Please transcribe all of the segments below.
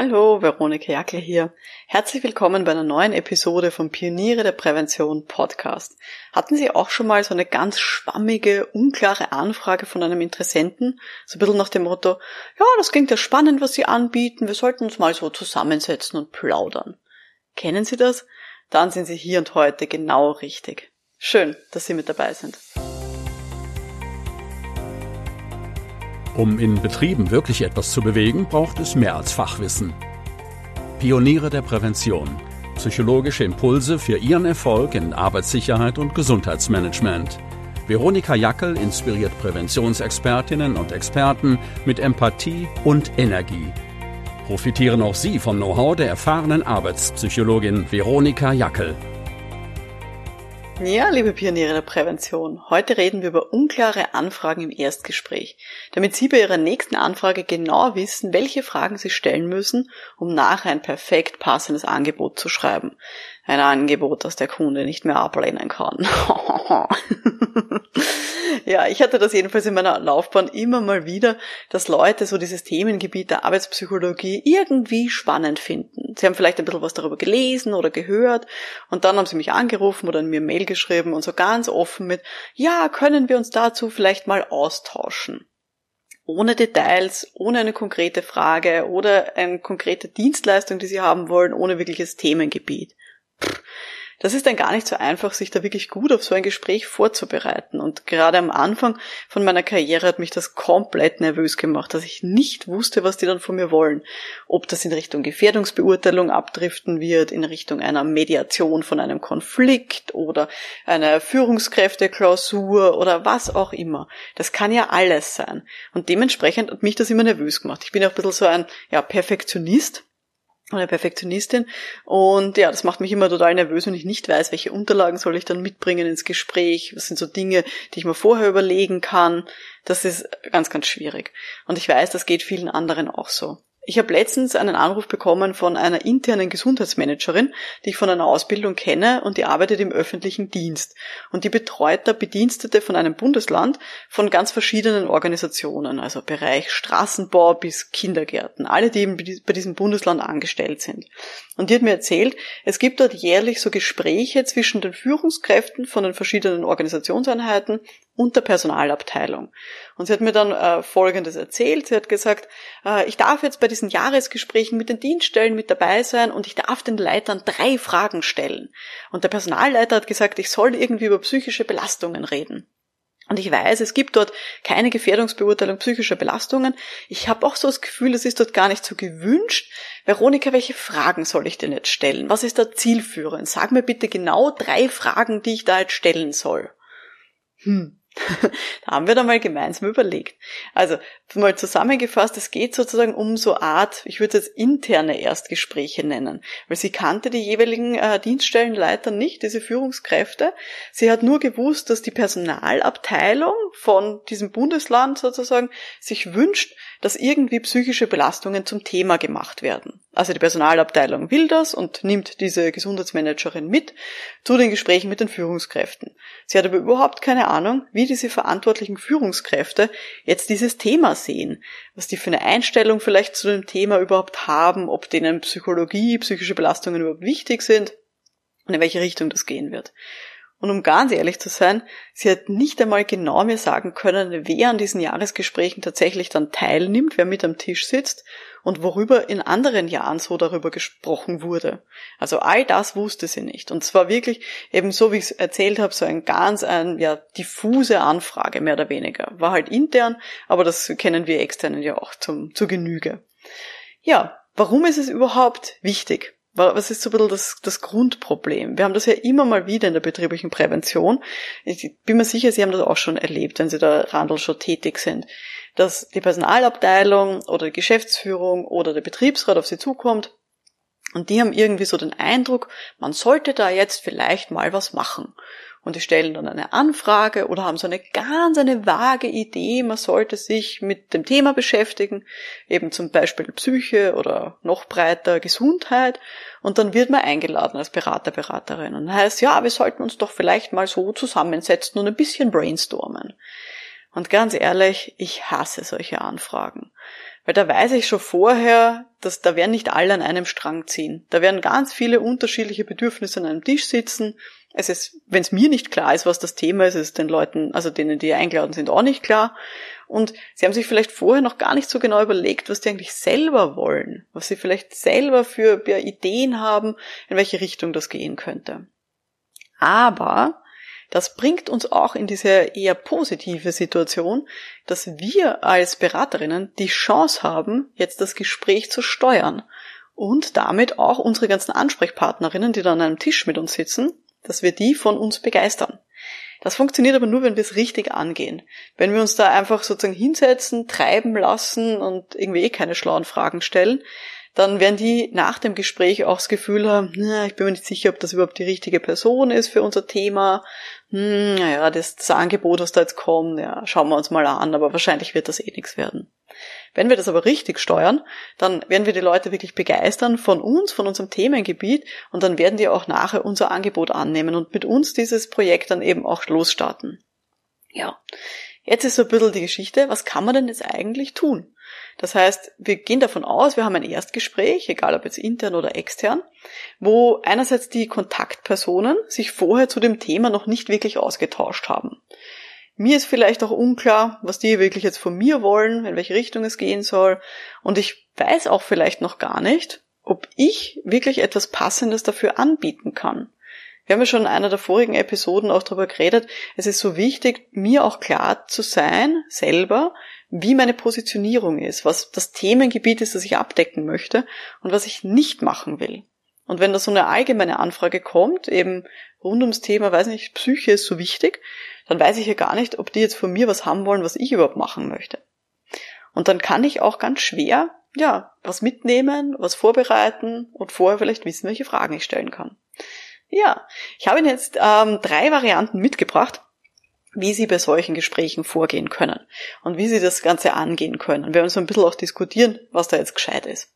Hallo, Veronika Jackel hier. Herzlich willkommen bei einer neuen Episode vom Pioniere der Prävention Podcast. Hatten Sie auch schon mal so eine ganz schwammige, unklare Anfrage von einem Interessenten? So ein bisschen nach dem Motto, ja, das klingt ja spannend, was Sie anbieten, wir sollten uns mal so zusammensetzen und plaudern. Kennen Sie das? Dann sind Sie hier und heute genau richtig. Schön, dass Sie mit dabei sind. Um in Betrieben wirklich etwas zu bewegen, braucht es mehr als Fachwissen. Pioniere der Prävention. Psychologische Impulse für Ihren Erfolg in Arbeitssicherheit und Gesundheitsmanagement. Veronika Jackel inspiriert Präventionsexpertinnen und Experten mit Empathie und Energie. Profitieren auch Sie vom Know-how der erfahrenen Arbeitspsychologin Veronika Jackel. Ja, liebe Pioniere der Prävention, heute reden wir über unklare Anfragen im Erstgespräch, damit Sie bei Ihrer nächsten Anfrage genau wissen, welche Fragen Sie stellen müssen, um nachher ein perfekt passendes Angebot zu schreiben. Ein Angebot, das der Kunde nicht mehr ablehnen kann. ja, ich hatte das jedenfalls in meiner Laufbahn immer mal wieder, dass Leute so dieses Themengebiet der Arbeitspsychologie irgendwie spannend finden. Sie haben vielleicht ein bisschen was darüber gelesen oder gehört und dann haben sie mich angerufen oder in mir Mail geschrieben und so ganz offen mit, ja, können wir uns dazu vielleicht mal austauschen ohne Details, ohne eine konkrete Frage oder eine konkrete Dienstleistung, die Sie haben wollen, ohne wirkliches Themengebiet das ist dann gar nicht so einfach, sich da wirklich gut auf so ein Gespräch vorzubereiten. Und gerade am Anfang von meiner Karriere hat mich das komplett nervös gemacht, dass ich nicht wusste, was die dann von mir wollen. Ob das in Richtung Gefährdungsbeurteilung abdriften wird, in Richtung einer Mediation von einem Konflikt oder einer Führungskräfteklausur oder was auch immer. Das kann ja alles sein. Und dementsprechend hat mich das immer nervös gemacht. Ich bin auch ein bisschen so ein ja, Perfektionist oder Perfektionistin. Und ja, das macht mich immer total nervös, wenn ich nicht weiß, welche Unterlagen soll ich dann mitbringen ins Gespräch. Was sind so Dinge, die ich mir vorher überlegen kann. Das ist ganz, ganz schwierig. Und ich weiß, das geht vielen anderen auch so. Ich habe letztens einen Anruf bekommen von einer internen Gesundheitsmanagerin, die ich von einer Ausbildung kenne und die arbeitet im öffentlichen Dienst. Und die betreut da Bedienstete von einem Bundesland von ganz verschiedenen Organisationen, also Bereich Straßenbau bis Kindergärten, alle, die eben bei diesem Bundesland angestellt sind. Und die hat mir erzählt, es gibt dort jährlich so Gespräche zwischen den Führungskräften von den verschiedenen Organisationseinheiten und der Personalabteilung. Und sie hat mir dann äh, Folgendes erzählt. Sie hat gesagt, äh, ich darf jetzt bei diesen Jahresgesprächen mit den Dienststellen mit dabei sein und ich darf den Leitern drei Fragen stellen. Und der Personalleiter hat gesagt, ich soll irgendwie über psychische Belastungen reden. Und ich weiß, es gibt dort keine Gefährdungsbeurteilung psychischer Belastungen. Ich habe auch so das Gefühl, es ist dort gar nicht so gewünscht. Veronika, welche Fragen soll ich denn jetzt stellen? Was ist da zielführend? Sag mir bitte genau drei Fragen, die ich da jetzt stellen soll. Hm. da haben wir da mal gemeinsam überlegt. Also mal zusammengefasst, es geht sozusagen um so Art, ich würde es jetzt interne Erstgespräche nennen, weil sie kannte die jeweiligen äh, Dienststellenleiter nicht, diese Führungskräfte. Sie hat nur gewusst, dass die Personalabteilung von diesem Bundesland sozusagen sich wünscht, dass irgendwie psychische Belastungen zum Thema gemacht werden. Also die Personalabteilung will das und nimmt diese Gesundheitsmanagerin mit zu den Gesprächen mit den Führungskräften. Sie hat aber überhaupt keine Ahnung, wie diese verantwortlichen Führungskräfte jetzt dieses Thema sehen, was die für eine Einstellung vielleicht zu dem Thema überhaupt haben, ob denen Psychologie, psychische Belastungen überhaupt wichtig sind und in welche Richtung das gehen wird. Und um ganz ehrlich zu sein, sie hat nicht einmal genau mir sagen können, wer an diesen Jahresgesprächen tatsächlich dann teilnimmt, wer mit am Tisch sitzt und worüber in anderen Jahren so darüber gesprochen wurde. Also all das wusste sie nicht. Und zwar wirklich eben so, wie ich es erzählt habe, so ein ganz ein, ja, diffuse Anfrage, mehr oder weniger. War halt intern, aber das kennen wir externen ja auch zum, zur Genüge. Ja, warum ist es überhaupt wichtig? Was ist so ein bisschen das, das Grundproblem? Wir haben das ja immer mal wieder in der betrieblichen Prävention. Ich bin mir sicher, Sie haben das auch schon erlebt, wenn Sie da Randl schon tätig sind, dass die Personalabteilung oder die Geschäftsführung oder der Betriebsrat auf Sie zukommt und die haben irgendwie so den Eindruck, man sollte da jetzt vielleicht mal was machen und die stellen dann eine Anfrage oder haben so eine ganz eine vage Idee, man sollte sich mit dem Thema beschäftigen, eben zum Beispiel Psyche oder noch breiter Gesundheit und dann wird man eingeladen als Berater, Beraterin und heißt, ja, wir sollten uns doch vielleicht mal so zusammensetzen und ein bisschen brainstormen. Und ganz ehrlich, ich hasse solche Anfragen. Weil da weiß ich schon vorher, dass da werden nicht alle an einem Strang ziehen. Da werden ganz viele unterschiedliche Bedürfnisse an einem Tisch sitzen. Es ist, wenn es mir nicht klar ist, was das Thema ist, ist es den Leuten, also denen, die eingeladen sind, auch nicht klar. Und sie haben sich vielleicht vorher noch gar nicht so genau überlegt, was die eigentlich selber wollen, was sie vielleicht selber für ja, Ideen haben, in welche Richtung das gehen könnte. Aber das bringt uns auch in diese eher positive Situation, dass wir als Beraterinnen die Chance haben, jetzt das Gespräch zu steuern und damit auch unsere ganzen Ansprechpartnerinnen, die dann an einem Tisch mit uns sitzen, dass wir die von uns begeistern. Das funktioniert aber nur, wenn wir es richtig angehen. Wenn wir uns da einfach sozusagen hinsetzen, treiben lassen und irgendwie eh keine schlauen Fragen stellen, dann werden die nach dem Gespräch auch das Gefühl haben, na, ich bin mir nicht sicher, ob das überhaupt die richtige Person ist für unser Thema. Hm, naja, das, das Angebot, was da jetzt kommt, ja, schauen wir uns mal an, aber wahrscheinlich wird das eh nichts werden. Wenn wir das aber richtig steuern, dann werden wir die Leute wirklich begeistern von uns, von unserem Themengebiet und dann werden die auch nachher unser Angebot annehmen und mit uns dieses Projekt dann eben auch losstarten. Ja, jetzt ist so ein bisschen die Geschichte, was kann man denn jetzt eigentlich tun? Das heißt, wir gehen davon aus, wir haben ein Erstgespräch, egal ob jetzt intern oder extern, wo einerseits die Kontaktpersonen sich vorher zu dem Thema noch nicht wirklich ausgetauscht haben. Mir ist vielleicht auch unklar, was die wirklich jetzt von mir wollen, in welche Richtung es gehen soll. Und ich weiß auch vielleicht noch gar nicht, ob ich wirklich etwas Passendes dafür anbieten kann. Wir haben ja schon in einer der vorigen Episoden auch darüber geredet. Es ist so wichtig, mir auch klar zu sein, selber, wie meine Positionierung ist, was das Themengebiet ist, das ich abdecken möchte und was ich nicht machen will. Und wenn da so eine allgemeine Anfrage kommt, eben rund ums Thema, weiß nicht, Psyche ist so wichtig, dann weiß ich ja gar nicht, ob die jetzt von mir was haben wollen, was ich überhaupt machen möchte. Und dann kann ich auch ganz schwer, ja, was mitnehmen, was vorbereiten und vorher vielleicht wissen, welche Fragen ich stellen kann. Ja, ich habe Ihnen jetzt ähm, drei Varianten mitgebracht, wie Sie bei solchen Gesprächen vorgehen können und wie Sie das Ganze angehen können. Wir werden so ein bisschen auch diskutieren, was da jetzt gescheit ist.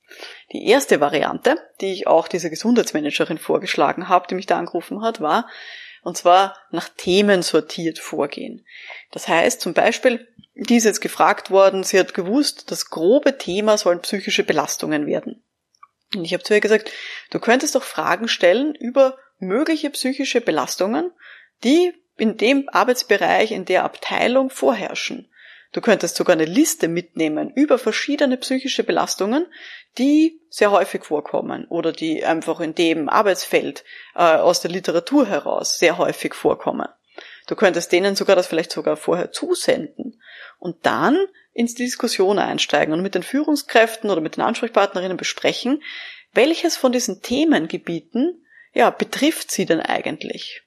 Die erste Variante, die ich auch dieser Gesundheitsmanagerin vorgeschlagen habe, die mich da angerufen hat, war, und zwar nach Themen sortiert vorgehen. Das heißt zum Beispiel, die ist jetzt gefragt worden, sie hat gewusst, das grobe Thema sollen psychische Belastungen werden. Und ich habe zu ihr gesagt, du könntest doch Fragen stellen über mögliche psychische Belastungen, die in dem Arbeitsbereich, in der Abteilung vorherrschen. Du könntest sogar eine Liste mitnehmen über verschiedene psychische Belastungen, die sehr häufig vorkommen oder die einfach in dem Arbeitsfeld äh, aus der Literatur heraus sehr häufig vorkommen. Du könntest denen sogar das vielleicht sogar vorher zusenden und dann ins Diskussion einsteigen und mit den Führungskräften oder mit den Ansprechpartnerinnen besprechen, welches von diesen Themengebieten ja betrifft sie denn eigentlich?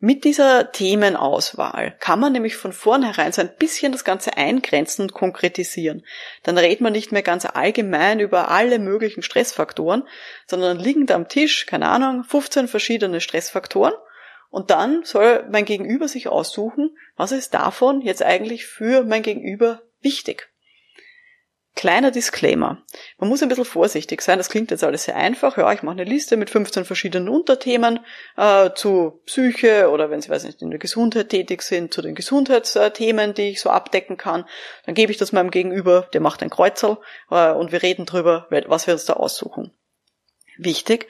Mit dieser Themenauswahl kann man nämlich von vornherein so ein bisschen das Ganze eingrenzen und konkretisieren. Dann redet man nicht mehr ganz allgemein über alle möglichen Stressfaktoren, sondern liegen da am Tisch, keine Ahnung, 15 verschiedene Stressfaktoren und dann soll mein Gegenüber sich aussuchen, was ist davon jetzt eigentlich für mein Gegenüber wichtig. Kleiner Disclaimer. Man muss ein bisschen vorsichtig sein. Das klingt jetzt alles sehr einfach. Ja, ich mache eine Liste mit 15 verschiedenen Unterthemen äh, zu Psyche oder wenn Sie, weiß nicht, in der Gesundheit tätig sind, zu den Gesundheitsthemen, die ich so abdecken kann. Dann gebe ich das meinem Gegenüber, der macht ein Kreuzel äh, und wir reden drüber, was wir uns da aussuchen. Wichtig,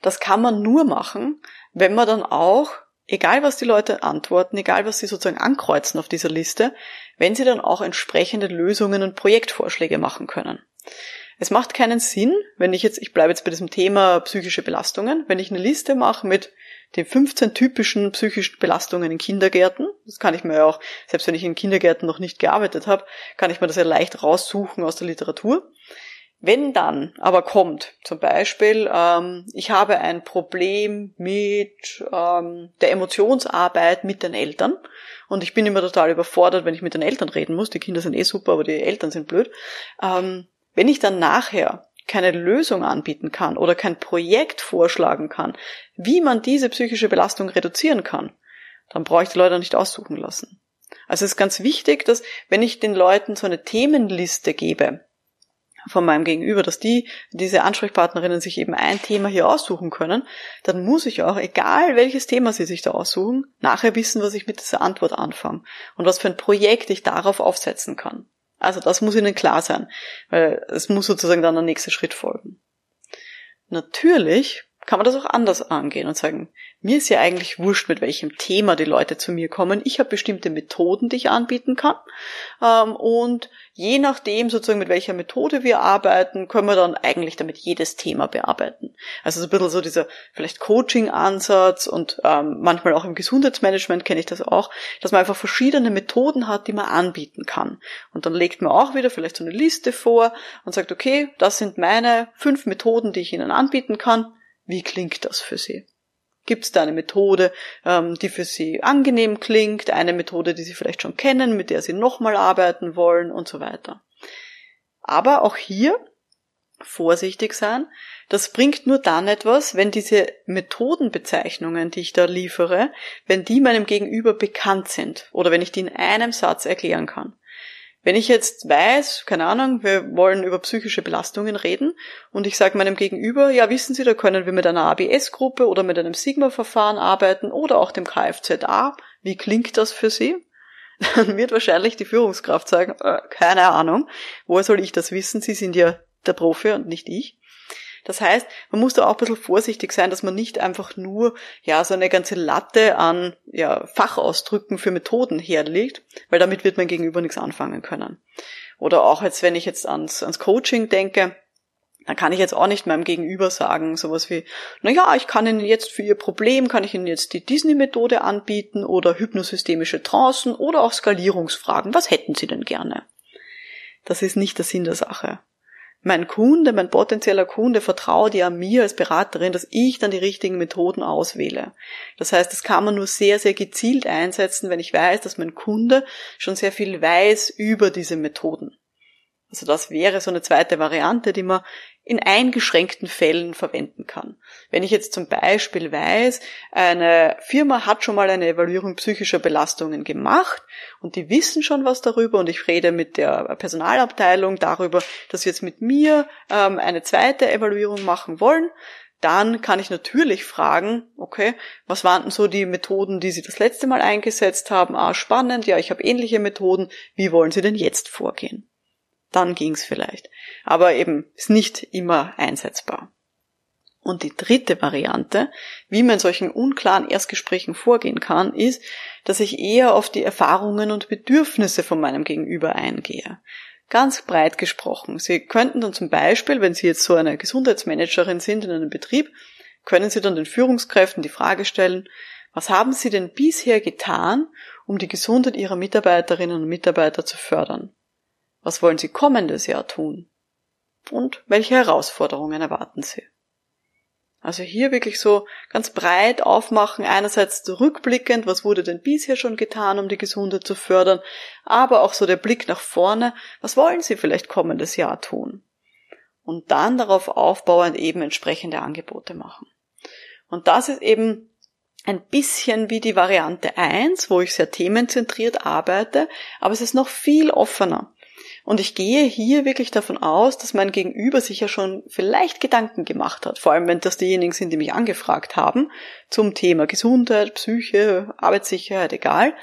das kann man nur machen, wenn man dann auch egal was die Leute antworten, egal was sie sozusagen ankreuzen auf dieser Liste, wenn sie dann auch entsprechende Lösungen und Projektvorschläge machen können. Es macht keinen Sinn, wenn ich jetzt, ich bleibe jetzt bei diesem Thema psychische Belastungen, wenn ich eine Liste mache mit den 15 typischen psychischen Belastungen in Kindergärten. Das kann ich mir ja auch, selbst wenn ich in Kindergärten noch nicht gearbeitet habe, kann ich mir das ja leicht raussuchen aus der Literatur. Wenn dann aber kommt, zum Beispiel, ähm, ich habe ein Problem mit ähm, der Emotionsarbeit mit den Eltern und ich bin immer total überfordert, wenn ich mit den Eltern reden muss. Die Kinder sind eh super, aber die Eltern sind blöd. Ähm, wenn ich dann nachher keine Lösung anbieten kann oder kein Projekt vorschlagen kann, wie man diese psychische Belastung reduzieren kann, dann brauche ich die Leute nicht aussuchen lassen. Also es ist ganz wichtig, dass wenn ich den Leuten so eine Themenliste gebe, von meinem Gegenüber, dass die, diese Ansprechpartnerinnen sich eben ein Thema hier aussuchen können, dann muss ich auch, egal welches Thema sie sich da aussuchen, nachher wissen, was ich mit dieser Antwort anfange und was für ein Projekt ich darauf aufsetzen kann. Also das muss Ihnen klar sein, weil es muss sozusagen dann der nächste Schritt folgen. Natürlich kann man das auch anders angehen und sagen, mir ist ja eigentlich wurscht, mit welchem Thema die Leute zu mir kommen. Ich habe bestimmte Methoden, die ich anbieten kann. Ähm, und je nachdem sozusagen, mit welcher Methode wir arbeiten, können wir dann eigentlich damit jedes Thema bearbeiten. Also so ein bisschen so dieser vielleicht Coaching-Ansatz und ähm, manchmal auch im Gesundheitsmanagement kenne ich das auch, dass man einfach verschiedene Methoden hat, die man anbieten kann. Und dann legt man auch wieder vielleicht so eine Liste vor und sagt, okay, das sind meine fünf Methoden, die ich Ihnen anbieten kann wie klingt das für Sie? Gibt es da eine Methode, ähm, die für Sie angenehm klingt, eine Methode, die Sie vielleicht schon kennen, mit der Sie nochmal arbeiten wollen und so weiter. Aber auch hier vorsichtig sein. Das bringt nur dann etwas, wenn diese Methodenbezeichnungen, die ich da liefere, wenn die meinem Gegenüber bekannt sind oder wenn ich die in einem Satz erklären kann. Wenn ich jetzt weiß, keine Ahnung, wir wollen über psychische Belastungen reden und ich sage meinem Gegenüber, ja, wissen Sie, da können wir mit einer ABS-Gruppe oder mit einem Sigma-Verfahren arbeiten oder auch dem Kfza. Wie klingt das für Sie? Dann wird wahrscheinlich die Führungskraft sagen, äh, keine Ahnung, woher soll ich das wissen? Sie sind ja der Profi und nicht ich. Das heißt, man muss da auch ein bisschen vorsichtig sein, dass man nicht einfach nur ja so eine ganze Latte an ja, Fachausdrücken für Methoden herlegt, weil damit wird man gegenüber nichts anfangen können. Oder auch jetzt, wenn ich jetzt ans, ans Coaching denke, dann kann ich jetzt auch nicht meinem Gegenüber sagen, sowas wie, na ja, ich kann Ihnen jetzt für Ihr Problem, kann ich Ihnen jetzt die Disney-Methode anbieten oder hypnosystemische Trancen oder auch Skalierungsfragen. Was hätten Sie denn gerne? Das ist nicht der Sinn der Sache mein Kunde, mein potenzieller Kunde vertraut ja mir als Beraterin, dass ich dann die richtigen Methoden auswähle. Das heißt, das kann man nur sehr, sehr gezielt einsetzen, wenn ich weiß, dass mein Kunde schon sehr viel weiß über diese Methoden. Also das wäre so eine zweite Variante, die man in eingeschränkten Fällen verwenden kann. Wenn ich jetzt zum Beispiel weiß, eine Firma hat schon mal eine Evaluierung psychischer Belastungen gemacht und die wissen schon was darüber und ich rede mit der Personalabteilung darüber, dass sie jetzt mit mir ähm, eine zweite Evaluierung machen wollen, dann kann ich natürlich fragen, okay, was waren denn so die Methoden, die Sie das letzte Mal eingesetzt haben? Ah, spannend, ja, ich habe ähnliche Methoden. Wie wollen Sie denn jetzt vorgehen? Dann ging's vielleicht. Aber eben ist nicht immer einsetzbar. Und die dritte Variante, wie man in solchen unklaren Erstgesprächen vorgehen kann, ist, dass ich eher auf die Erfahrungen und Bedürfnisse von meinem Gegenüber eingehe. Ganz breit gesprochen. Sie könnten dann zum Beispiel, wenn Sie jetzt so eine Gesundheitsmanagerin sind in einem Betrieb, können Sie dann den Führungskräften die Frage stellen, was haben Sie denn bisher getan, um die Gesundheit Ihrer Mitarbeiterinnen und Mitarbeiter zu fördern? Was wollen Sie kommendes Jahr tun? Und welche Herausforderungen erwarten Sie? Also hier wirklich so ganz breit aufmachen, einerseits rückblickend, was wurde denn bisher schon getan, um die Gesundheit zu fördern, aber auch so der Blick nach vorne, was wollen Sie vielleicht kommendes Jahr tun? Und dann darauf aufbauend eben entsprechende Angebote machen. Und das ist eben ein bisschen wie die Variante 1, wo ich sehr themenzentriert arbeite, aber es ist noch viel offener. Und ich gehe hier wirklich davon aus, dass mein Gegenüber sich ja schon vielleicht Gedanken gemacht hat, vor allem wenn das diejenigen sind, die mich angefragt haben, zum Thema Gesundheit, Psyche, Arbeitssicherheit, egal,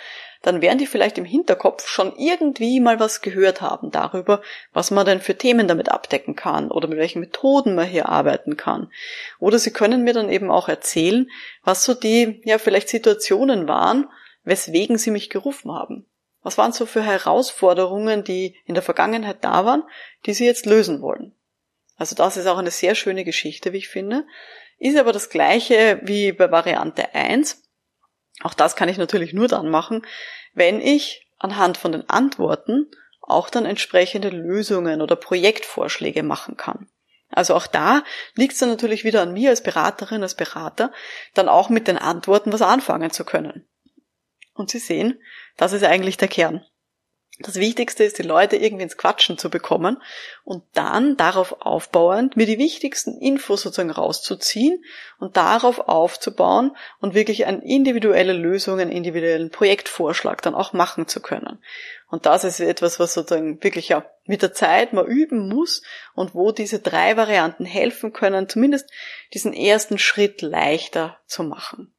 dann werden die vielleicht im Hinterkopf schon irgendwie mal was gehört haben darüber, was man denn für Themen damit abdecken kann oder mit welchen Methoden man hier arbeiten kann. Oder sie können mir dann eben auch erzählen, was so die, ja, vielleicht Situationen waren, weswegen sie mich gerufen haben. Was waren so für Herausforderungen, die in der Vergangenheit da waren, die Sie jetzt lösen wollen? Also das ist auch eine sehr schöne Geschichte, wie ich finde. Ist aber das gleiche wie bei Variante 1. Auch das kann ich natürlich nur dann machen, wenn ich anhand von den Antworten auch dann entsprechende Lösungen oder Projektvorschläge machen kann. Also auch da liegt es dann natürlich wieder an mir als Beraterin, als Berater, dann auch mit den Antworten was anfangen zu können. Und Sie sehen, das ist eigentlich der Kern. Das Wichtigste ist, die Leute irgendwie ins Quatschen zu bekommen und dann darauf aufbauend mir die wichtigsten Infos sozusagen rauszuziehen und darauf aufzubauen und wirklich eine individuelle Lösung, einen individuellen Projektvorschlag dann auch machen zu können. Und das ist etwas, was sozusagen wirklich ja mit der Zeit man üben muss und wo diese drei Varianten helfen können, zumindest diesen ersten Schritt leichter zu machen.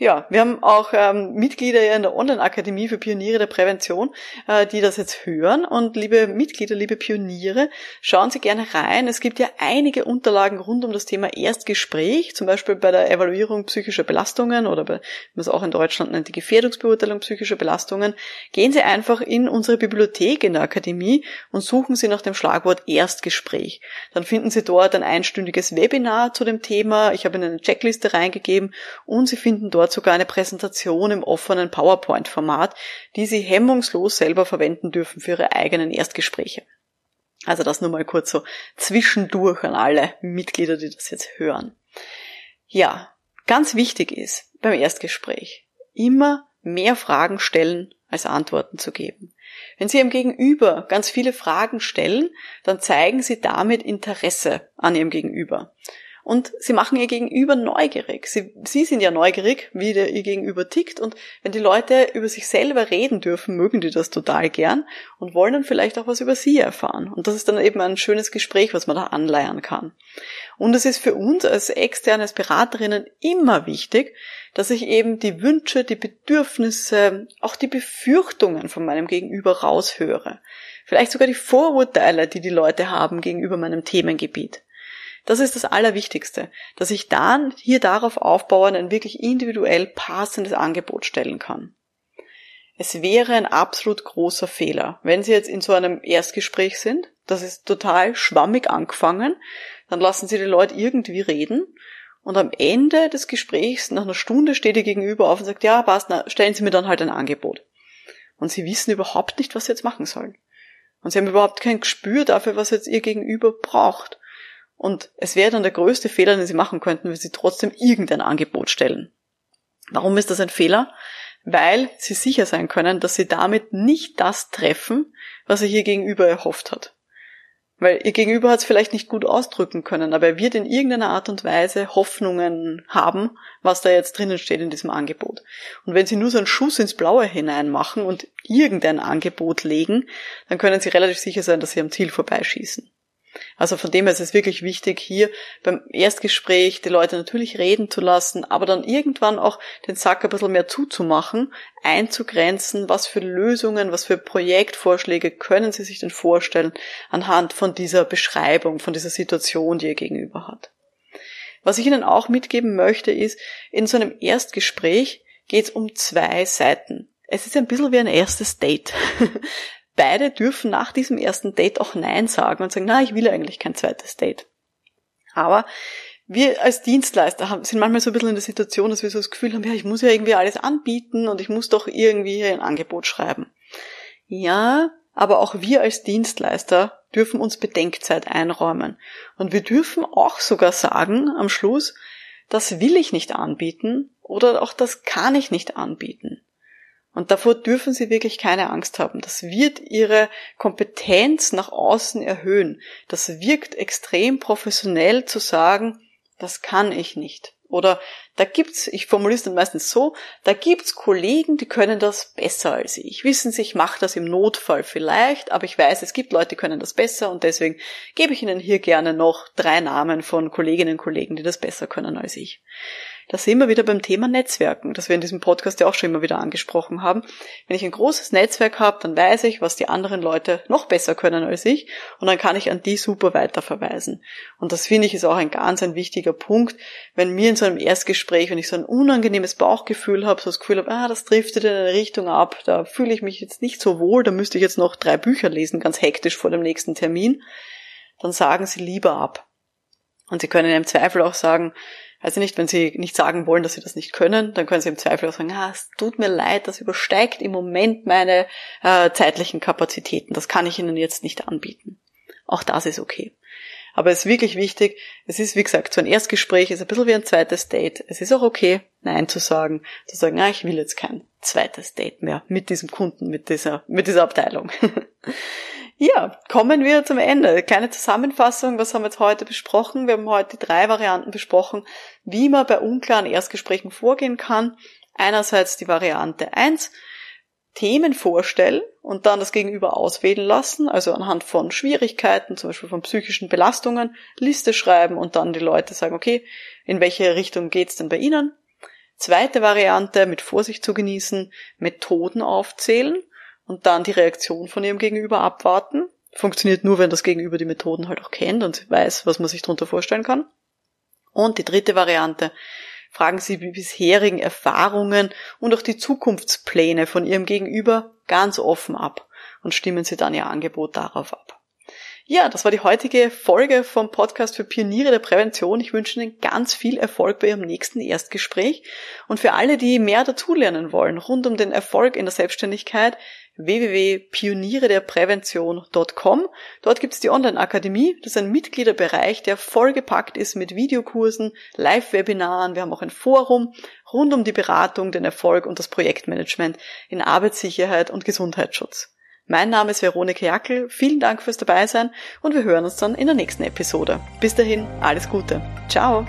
Ja, wir haben auch ähm, Mitglieder in der Online-Akademie für Pioniere der Prävention, äh, die das jetzt hören. Und liebe Mitglieder, liebe Pioniere, schauen Sie gerne rein. Es gibt ja einige Unterlagen rund um das Thema Erstgespräch, zum Beispiel bei der Evaluierung psychischer Belastungen oder bei, was auch in Deutschland nennt, die Gefährdungsbeurteilung psychischer Belastungen. Gehen Sie einfach in unsere Bibliothek in der Akademie und suchen Sie nach dem Schlagwort Erstgespräch. Dann finden Sie dort ein einstündiges Webinar zu dem Thema. Ich habe Ihnen eine Checkliste reingegeben und Sie finden dort dort sogar eine Präsentation im offenen PowerPoint-Format, die Sie hemmungslos selber verwenden dürfen für Ihre eigenen Erstgespräche. Also das nur mal kurz so zwischendurch an alle Mitglieder, die das jetzt hören. Ja, ganz wichtig ist beim Erstgespräch immer mehr Fragen stellen, als Antworten zu geben. Wenn Sie Ihrem Gegenüber ganz viele Fragen stellen, dann zeigen Sie damit Interesse an Ihrem Gegenüber und sie machen ihr Gegenüber neugierig. Sie, sie sind ja neugierig, wie der, ihr Gegenüber tickt und wenn die Leute über sich selber reden dürfen, mögen die das total gern und wollen dann vielleicht auch was über sie erfahren. Und das ist dann eben ein schönes Gespräch, was man da anleiern kann. Und es ist für uns als externes Beraterinnen immer wichtig, dass ich eben die Wünsche, die Bedürfnisse, auch die Befürchtungen von meinem Gegenüber raushöre. Vielleicht sogar die Vorurteile, die die Leute haben gegenüber meinem Themengebiet. Das ist das Allerwichtigste, dass ich dann hier darauf aufbauen ein wirklich individuell passendes Angebot stellen kann. Es wäre ein absolut großer Fehler, wenn Sie jetzt in so einem Erstgespräch sind, das ist total schwammig angefangen, dann lassen Sie die Leute irgendwie reden und am Ende des Gesprächs, nach einer Stunde, steht ihr gegenüber auf und sagt, ja, passt, na, stellen Sie mir dann halt ein Angebot. Und Sie wissen überhaupt nicht, was Sie jetzt machen sollen. Und Sie haben überhaupt kein Gespür dafür, was jetzt Ihr Gegenüber braucht. Und es wäre dann der größte Fehler, den sie machen könnten, wenn sie trotzdem irgendein Angebot stellen. Warum ist das ein Fehler? Weil sie sicher sein können, dass sie damit nicht das treffen, was sich ihr Gegenüber erhofft hat. Weil ihr Gegenüber hat es vielleicht nicht gut ausdrücken können, aber er wird in irgendeiner Art und Weise Hoffnungen haben, was da jetzt drinnen steht in diesem Angebot. Und wenn sie nur so einen Schuss ins Blaue hineinmachen und irgendein Angebot legen, dann können sie relativ sicher sein, dass sie am Ziel vorbeischießen. Also von dem her ist es wirklich wichtig, hier beim Erstgespräch die Leute natürlich reden zu lassen, aber dann irgendwann auch den Sack ein bisschen mehr zuzumachen, einzugrenzen, was für Lösungen, was für Projektvorschläge können Sie sich denn vorstellen anhand von dieser Beschreibung, von dieser Situation, die ihr gegenüber hat. Was ich Ihnen auch mitgeben möchte, ist, in so einem Erstgespräch geht es um zwei Seiten. Es ist ein bisschen wie ein erstes Date. Beide dürfen nach diesem ersten Date auch Nein sagen und sagen, na, ich will eigentlich kein zweites Date. Aber wir als Dienstleister sind manchmal so ein bisschen in der Situation, dass wir so das Gefühl haben, ja, ich muss ja irgendwie alles anbieten und ich muss doch irgendwie ein Angebot schreiben. Ja, aber auch wir als Dienstleister dürfen uns Bedenkzeit einräumen. Und wir dürfen auch sogar sagen am Schluss, das will ich nicht anbieten oder auch das kann ich nicht anbieten. Und davor dürfen Sie wirklich keine Angst haben. Das wird Ihre Kompetenz nach außen erhöhen. Das wirkt extrem professionell zu sagen, das kann ich nicht. Oder da gibt's, ich formuliere es dann meistens so, da gibt's Kollegen, die können das besser als ich. Wissen Sie, ich mache das im Notfall vielleicht, aber ich weiß, es gibt Leute, die können das besser und deswegen gebe ich Ihnen hier gerne noch drei Namen von Kolleginnen und Kollegen, die das besser können als ich. Da sind wir wieder beim Thema Netzwerken, das wir in diesem Podcast ja auch schon immer wieder angesprochen haben. Wenn ich ein großes Netzwerk habe, dann weiß ich, was die anderen Leute noch besser können als ich und dann kann ich an die super weiterverweisen. Und das finde ich ist auch ein ganz ein wichtiger Punkt, wenn mir in so einem Erstgespräch, wenn ich so ein unangenehmes Bauchgefühl habe, so das Gefühl habe, ah, das driftet in eine Richtung ab, da fühle ich mich jetzt nicht so wohl, da müsste ich jetzt noch drei Bücher lesen, ganz hektisch vor dem nächsten Termin, dann sagen Sie lieber ab. Und Sie können im Zweifel auch sagen, also nicht, wenn Sie nicht sagen wollen, dass Sie das nicht können, dann können Sie im Zweifel auch sagen, ah, es tut mir leid, das übersteigt im Moment meine äh, zeitlichen Kapazitäten. Das kann ich Ihnen jetzt nicht anbieten. Auch das ist okay. Aber es ist wirklich wichtig, es ist, wie gesagt, so ein Erstgespräch, ist ein bisschen wie ein zweites Date. Es ist auch okay, Nein zu sagen, zu sagen, ah, ich will jetzt kein zweites Date mehr mit diesem Kunden, mit dieser, mit dieser Abteilung. Ja, kommen wir zum Ende. Kleine Zusammenfassung, was haben wir jetzt heute besprochen? Wir haben heute drei Varianten besprochen, wie man bei unklaren Erstgesprächen vorgehen kann. Einerseits die Variante 1, Themen vorstellen und dann das Gegenüber auswählen lassen, also anhand von Schwierigkeiten, zum Beispiel von psychischen Belastungen, Liste schreiben und dann die Leute sagen, okay, in welche Richtung geht's denn bei Ihnen? Zweite Variante, mit Vorsicht zu genießen, Methoden aufzählen und dann die Reaktion von ihrem Gegenüber abwarten. Funktioniert nur, wenn das Gegenüber die Methoden halt auch kennt und weiß, was man sich darunter vorstellen kann. Und die dritte Variante, fragen Sie die bisherigen Erfahrungen und auch die Zukunftspläne von Ihrem Gegenüber ganz offen ab und stimmen Sie dann Ihr Angebot darauf ab. Ja, das war die heutige Folge vom Podcast für Pioniere der Prävention. Ich wünsche Ihnen ganz viel Erfolg bei Ihrem nächsten Erstgespräch. Und für alle, die mehr dazulernen wollen rund um den Erfolg in der Selbstständigkeit, www.pionierederprävention.com. Dort gibt es die Online-Akademie. Das ist ein Mitgliederbereich, der vollgepackt ist mit Videokursen, Live-Webinaren. Wir haben auch ein Forum rund um die Beratung, den Erfolg und das Projektmanagement in Arbeitssicherheit und Gesundheitsschutz. Mein Name ist Veronika Jackel. Vielen Dank fürs Dabeisein und wir hören uns dann in der nächsten Episode. Bis dahin, alles Gute. Ciao.